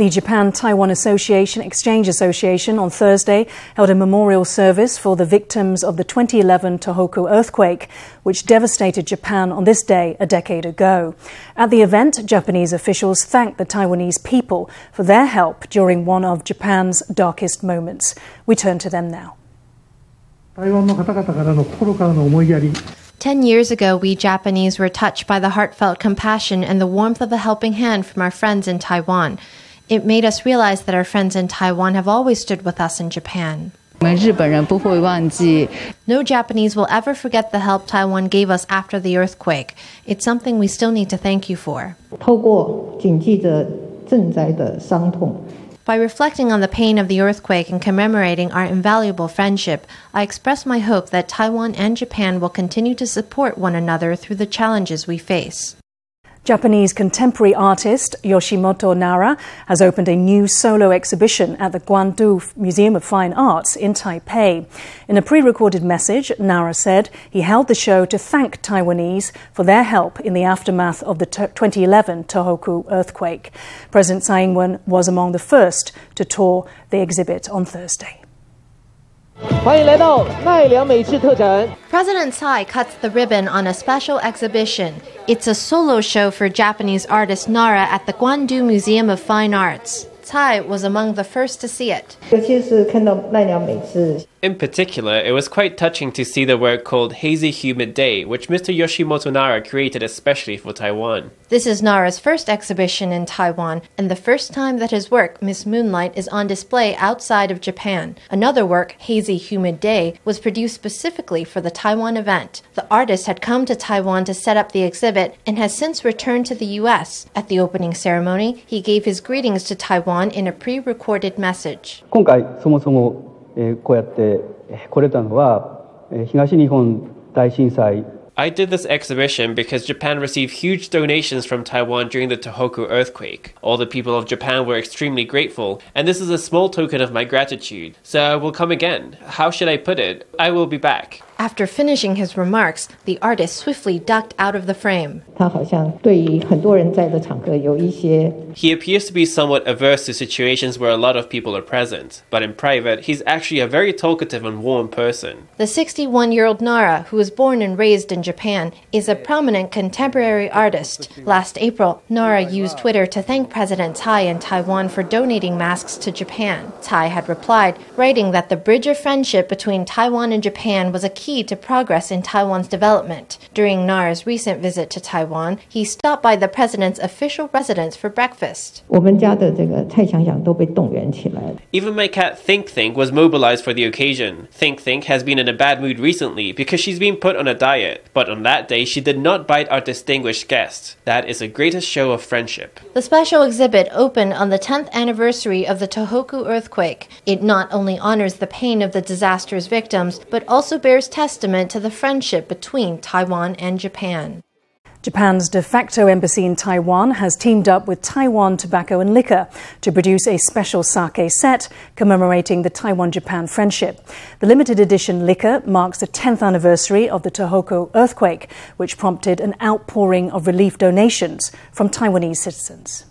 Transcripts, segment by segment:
The Japan Taiwan Association Exchange Association on Thursday held a memorial service for the victims of the 2011 Tohoku earthquake, which devastated Japan on this day a decade ago. At the event, Japanese officials thanked the Taiwanese people for their help during one of Japan's darkest moments. We turn to them now. Ten years ago, we Japanese were touched by the heartfelt compassion and the warmth of a helping hand from our friends in Taiwan. It made us realize that our friends in Taiwan have always stood with us in Japan. No Japanese will ever forget the help Taiwan gave us after the earthquake. It's something we still need to thank you for. By reflecting on the pain of the earthquake and commemorating our invaluable friendship, I express my hope that Taiwan and Japan will continue to support one another through the challenges we face. Japanese contemporary artist Yoshitomo Nara has opened a new solo exhibition at the Kuandu Museum of Fine Arts in Taipei. In a pre recorded message, Nara said he held the show to thank Taiwanese for their help in the aftermath of the 2011 Tohoku earthquake. President Tsai Ing wen was among the first to tour the exhibit on Thursday. President Tsai cuts the ribbon on a special exhibition. It's a solo show for Japanese artist Nara at the Kuandu Museum of Fine Arts. Tsai was among the first to see it. In particular, it was quite touching to see the work called Hazy Humid Day, which Mr. Yoshitomo Nara created especially for Taiwan. This is Nara's first exhibition in Taiwan and the first time that his work, Miss Moonlight, is on display outside of Japan. Another work, Hazy Humid Day, was produced specifically for the Taiwan event. The artist had come to Taiwan to set up the exhibit and has since returned to the U.S. At the opening ceremony, he gave his greetings to Taiwan in a pre recorded message. 今回そもそもえー、こうやって来れたのは、えー、東日本大震災 I did this exhibition because Japan received huge donations from Taiwan during the Tohoku earthquake. All the people of Japan were extremely grateful, and this is a small token of my gratitude. So I will come again. How should I put it? I will be back. After finishing his remarks, the artist swiftly ducked out of the frame. He appears to be somewhat averse to situations where a lot of people are present, but in private, he's actually a very talkative and warm person. The 61 year old Nara, who was born and raised in Japan, is a prominent contemporary artist. Last April, Nara used Twitter to thank President Tsai in Taiwan for donating masks to Japan. Tsai had replied, writing that the bridge of friendship between Taiwan and Japan was a key key to progress in Taiwan's development. During Nara's recent visit to Taiwan, he stopped by the president's official residence for breakfast. Even my cat Think Think was mobilized for the occasion. Think Think has been in a bad mood recently because she's been put on a diet, but on that day she did not bite our distinguished guest. That is the greatest show of friendship. The special exhibit opened on the 10th anniversary of the Tohoku earthquake. It not only honors the pain of the disaster's victims, but also bears testament to the friendship between Taiwan and Japan. Japan's de facto embassy in Taiwan has teamed up with Taiwan Tobacco and Liquor to produce a special sake set commemorating the Taiwan Japan friendship. The limited edition liquor marks the 10th anniversary of the Tohoku earthquake, which prompted an outpouring of relief donations from Taiwanese citizens.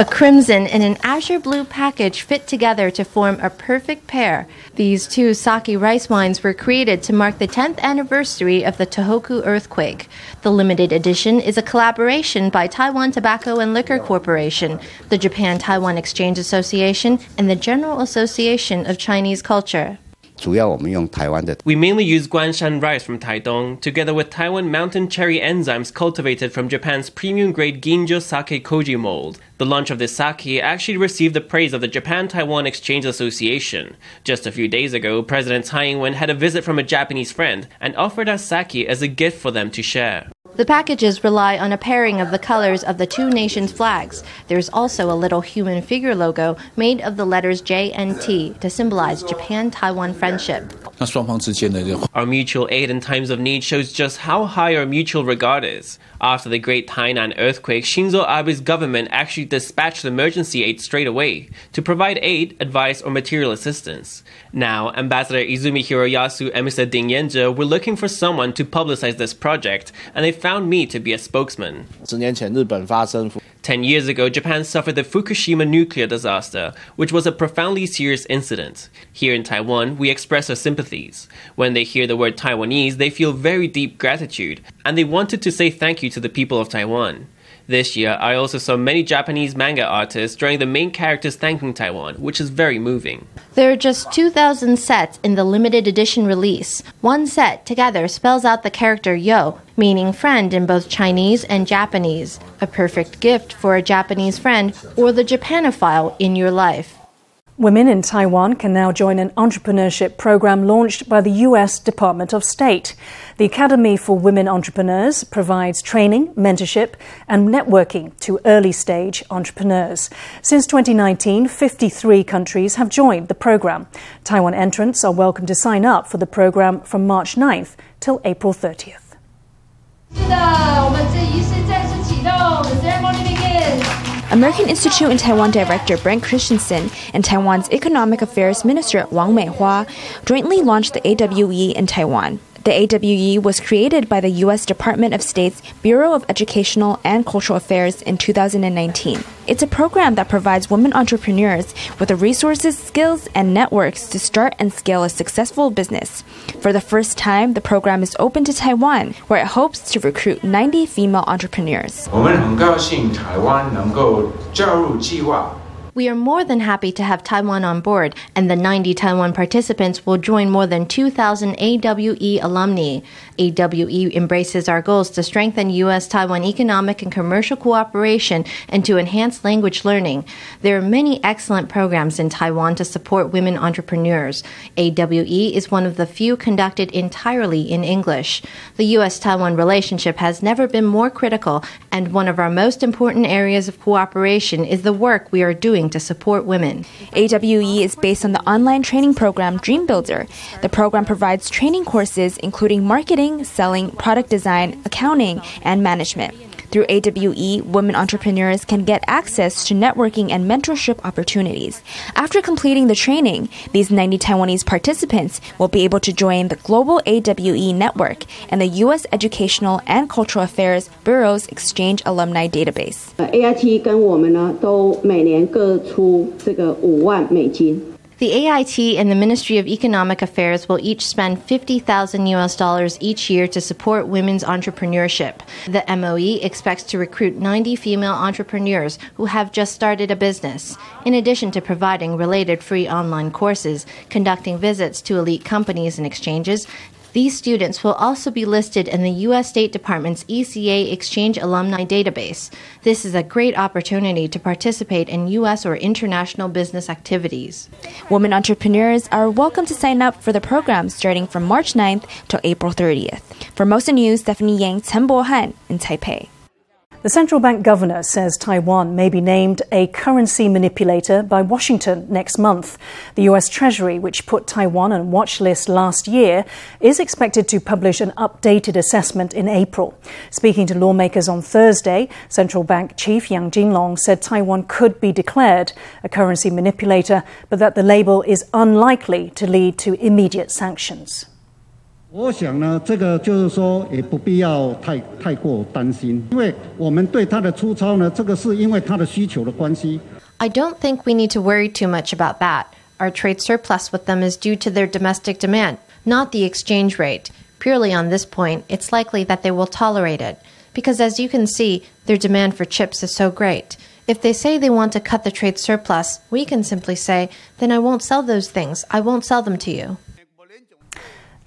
A crimson and an azure blue package fit together to form a perfect pair. These two sake rice wines were created to mark the 10th anniversary of the Tohoku earthquake. The limited edition is a collaboration by Taiwan Tobacco and Liquor Corporation, the Japan Taiwan Exchange Association, and the General Association of Chinese Culture. We mainly use Guanshan rice from Taidong, together with Taiwan mountain cherry enzymes cultivated from Japan's premium grade Ginjo Sake Koji mold. The launch of this sake actually received the praise of the Japan Taiwan Exchange Association. Just a few days ago, President Tsai Ing wen had a visit from a Japanese friend and offered us sake as a gift for them to share. The packages rely on a pairing of the colors of the two nations' flags. There's also a little human figure logo made of the letters J and T to symbolize Japan Taiwan friendship. Our mutual aid in times of need shows just how high our mutual regard is. After the Great Tainan earthquake, Shinzo Abe's government actually dispatched emergency aid straight away to provide aid, advice, or material assistance. Now, Ambassador Izumi Hiroyasu and Mr. Ding Yanzhe were looking for someone to publicize this project, and they found me to be a spokesman. Ten years ago, Japan suffered the Fukushima nuclear disaster, which was a profoundly serious incident. Here in Taiwan, we express our sympathies. When they hear the word Taiwanese, they feel very deep gratitude, and they wanted to say thank you to the people of Taiwan. This year, I also saw many Japanese manga artists drawing the main characters thanking Taiwan, which is very moving. There are just 2,000 sets in the limited edition release. One set together spells out the character Yo, meaning friend in both Chinese and Japanese, a perfect gift for a Japanese friend or the Japanophile in your life. Women in Taiwan can now join an entrepreneurship program launched by the U.S. Department of State. The Academy for Women Entrepreneurs provides training, mentorship, and networking to early stage entrepreneurs. Since 2019, 53 countries have joined the program. Taiwan entrants are welcome to sign up for the program from March 9th till April 30th. American Institute in Taiwan Director Brent Christensen and Taiwan's Economic Affairs Minister Wang Meihua jointly launched the AWE in Taiwan. The AWE was created by the U.S. Department of State's Bureau of Educational and Cultural Affairs in 2019. It's a program that provides women entrepreneurs with the resources, skills, and networks to start and scale a successful business. For the first time, the program is open to Taiwan, where it hopes to recruit 90 female entrepreneurs. 我们很高兴台湾能够加入计划。 We are more than happy to have Taiwan on board, and the 90 Taiwan participants will join more than 2,000 AWE alumni. AWE embraces our goals to strengthen U.S. Taiwan economic and commercial cooperation and to enhance language learning. There are many excellent programs in Taiwan to support women entrepreneurs. AWE is one of the few conducted entirely in English. The U.S. Taiwan relationship has never been more critical, and one of our most important areas of cooperation is the work we are doing to support women. AWE is based on the online training program Dream Builder. The program provides training courses including marketing, selling, product design, accounting, and management. Through AWE, women entrepreneurs can get access to networking and mentorship opportunities. After completing the training, these 90 Taiwanese participants will be able to join the Global AWE Network and the U.S. Educational and Cultural Affairs Bureau's Exchange Alumni Database. AIT 跟我们呢都每年各出这个五万美金。 the AIT and the Ministry of Economic Affairs will each spend 50,000 US dollars each year to support women's entrepreneurship. The MOE expects to recruit 90 female entrepreneurs who have just started a business, in addition to providing related free online courses, conducting visits to elite companies and exchanges, these students will also be listed in the U.S. State Department's ECA Exchange Alumni Database. This is a great opportunity to participate in U.S. or international business activities. Women entrepreneurs are welcome to sign up for the program starting from March 9th to April 30th. For Mosa News, Stephanie Yang, Chen Bohan in Taipei. The central bank governor says Taiwan may be named a currency manipulator by Washington next month. The US Treasury, which put Taiwan on watch list last year, is expected to publish an updated assessment in April. Speaking to lawmakers on Thursday, central bank chief Yang Jinlong said Taiwan could be declared a currency manipulator, but that the label is unlikely to lead to immediate sanctions. 我想呢，这个就是说也不必要太太过担心，因为我们对它的粗糙呢，这个是因为它的需求的关系。 I don't think we need to worry too much about that. Our trade surplus with them is due to their domestic demand, not the exchange rate. Purely on this point, it's likely that they will tolerate it. Because as you can see, their demand for chips is so great. If they say they want to cut the trade surplus, we can simply say, then I won't sell those things. I won't sell them to you.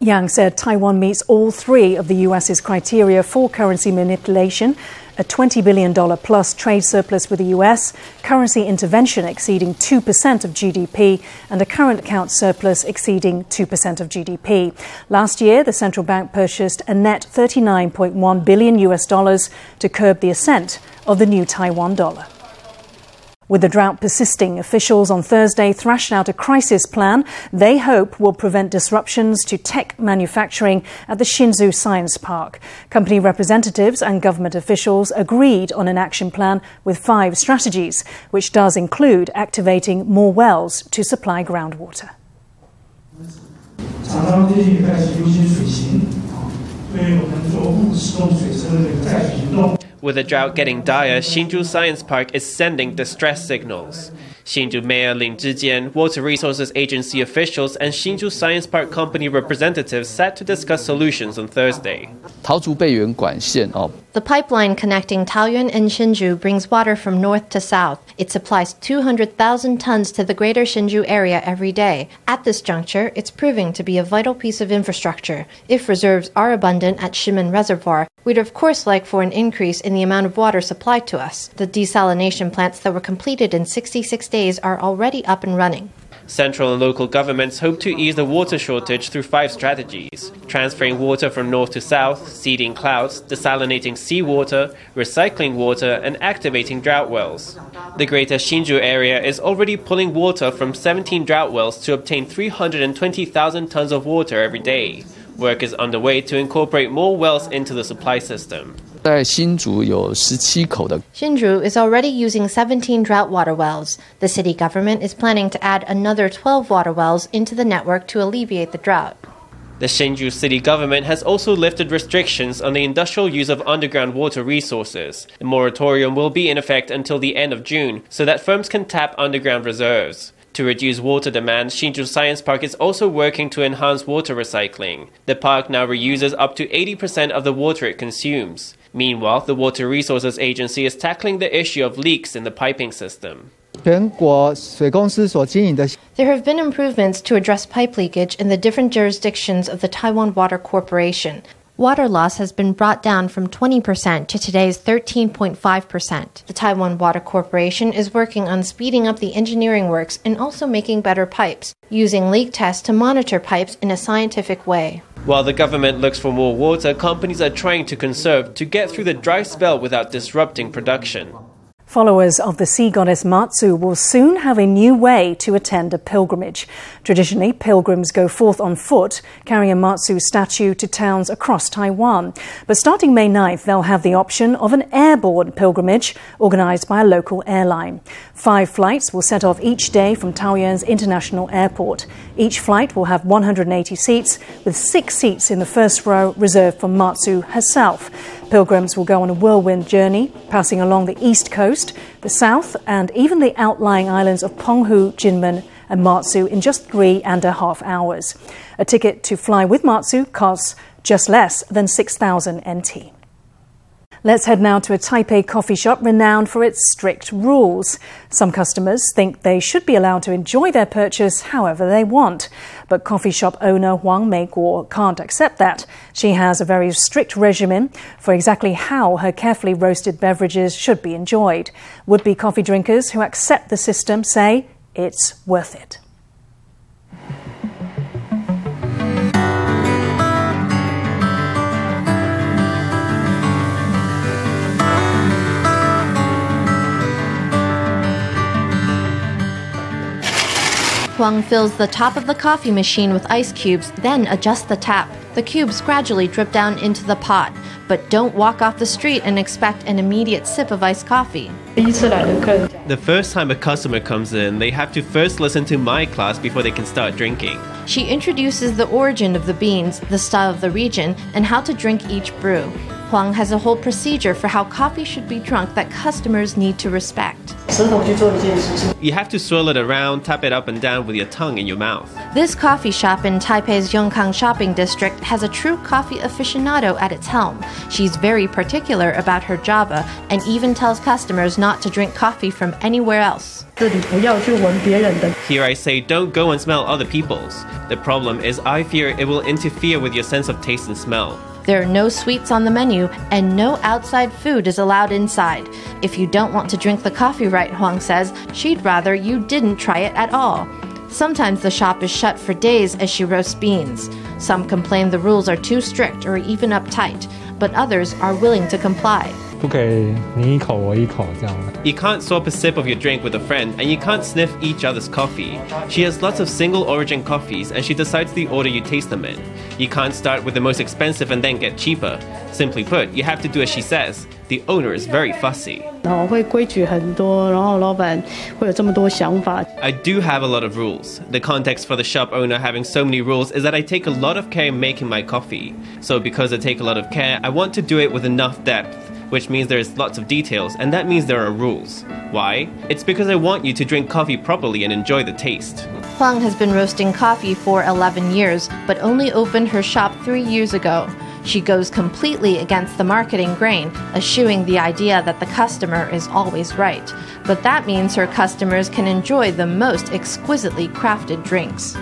Yang said Taiwan meets all three of the US's criteria for currency manipulation a $20 billion plus trade surplus with the US, currency intervention exceeding 2% of GDP, and a current account surplus exceeding 2% of GDP. Last year, the central bank purchased a net 39.1 billion US dollars to curb the ascent of the new Taiwan dollar. With the drought persisting, officials on Thursday thrashed out a crisis plan they hope will prevent disruptions to tech manufacturing at the Hsinchu Science Park. Company representatives and government officials agreed on an action plan with five strategies, which does include activating more wells to supply groundwater. With the drought getting dire, Hsinchu Science Park is sending distress signals. Hsinchu Mayor Lin Zhijian, Water Resources Agency officials, and Hsinchu Science Park Company representatives sat to discuss solutions on Thursday. The pipeline connecting Taoyuan and Hsinchu brings water from north to south. It supplies 200,000 tons to the greater Hsinchu area every day. At this juncture, it's proving to be a vital piece of infrastructure. If reserves are abundant at Shimen Reservoir, we'd of course like for an increase in the amount of water supplied to us. The desalination plants that were completed in 66 days are already up and running. Central and local governments hope to ease the water shortage through five strategies transferring water from north to south, seeding clouds, desalinating seawater, recycling water, and activating drought wells. The greater Hsinchu area is already pulling water from 17 drought wells to obtain 320,000 tons of water every day. Work is underway to incorporate more wells into the supply system. 在新竹有十七口的。Hsinchu is already using 17 drought water wells. The city government is planning to add another 12 water wells into the network to alleviate the drought. The Hsinchu city government has also lifted restrictions on the industrial use of underground water resources. The moratorium will be in effect until the end of June so that firms can tap underground reserves. To reduce water demand, Hsinchu Science Park is also working to enhance water recycling. The park now reuses up to 80% of the water it consumes. Meanwhile, the Water Resources Agency is tackling the issue of leaks in the piping system. There have been improvements to address pipe leakage in the different jurisdictions of the Taiwan Water Corporation. Water loss has been brought down from 20% to today's 13.5%. The Taiwan Water Corporation is working on speeding up the engineering works and also making better pipes, using leak tests to monitor pipes in a scientific way. While the government looks for more water, companies are trying to conserve to get through the dry spell without disrupting production. Followers of the sea goddess Matsu will soon have a new way to attend a pilgrimage. Traditionally, pilgrims go forth on foot, carrying a Matsu statue to towns across Taiwan. But starting May 9th, they'll have the option of an airborne pilgrimage organised by a local airline. Five flights will set off each day from Taoyuan's International Airport. Each flight will have 180 seats, with six seats in the first row reserved for Matsu herself. Pilgrims will go on a whirlwind journey, passing along the east coast, the south, and even the outlying islands of Penghu, Jinmen, and Matsu in just three and a half hours. A ticket to fly with Matsu costs just less than 6,000 NT. Let's head now to a Taipei coffee shop renowned for its strict rules. Some customers think they should be allowed to enjoy their purchase however they want. But coffee shop owner Huang Meiguo can't accept that. She has a very strict regimen for exactly how her carefully roasted beverages should be enjoyed. Would be coffee drinkers who accept the system say it's worth it. Huang fills the top of the coffee machine with ice cubes, then adjusts the tap. The cubes gradually drip down into the pot, but don't walk off the street and expect an immediate sip of iced coffee. The first time a customer comes in, they have to first listen to my class before they can start drinking. She introduces the origin of the beans, the style of the region, and how to drink each brew. Huang has a whole procedure for how coffee should be drunk that customers need to respect. You have to swirl it around, tap it up and down with your tongue in your mouth. This coffee shop in Taipei's Yongkang shopping district has a true coffee aficionado at its helm. She's very particular about her Java and even tells customers not to drink coffee from anywhere else. Here I say don't go and smell other people's. The problem is I fear it will interfere with your sense of taste and smell. There are no sweets on the menu, and no outside food is allowed inside. If you don't want to drink the coffee right, Huang says, she'd rather you didn't try it at all. Sometimes the shop is shut for days as she roasts beans. Some complain the rules are too strict or even uptight, but others are willing to comply. You can't swap a sip of your drink with a friend, and you can't sniff each other's coffee. She has lots of single origin coffees, and she decides the order you taste them in. You can't start with the most expensive and then get cheaper. Simply put, you have to do as she says. The owner is very fussy. I do have a lot of rules. The context for the shop owner having so many rules is that I take a lot of care in making my coffee. So, because I take a lot of care, I want to do it with enough depth which means there's lots of details, and that means there are rules. Why? It's because I want you to drink coffee properly and enjoy the taste. Huang has been roasting coffee for 11 years, but only opened her shop three years ago. She goes completely against the marketing grain, eschewing the idea that the customer is always right. But that means her customers can enjoy the most exquisitely crafted drinks.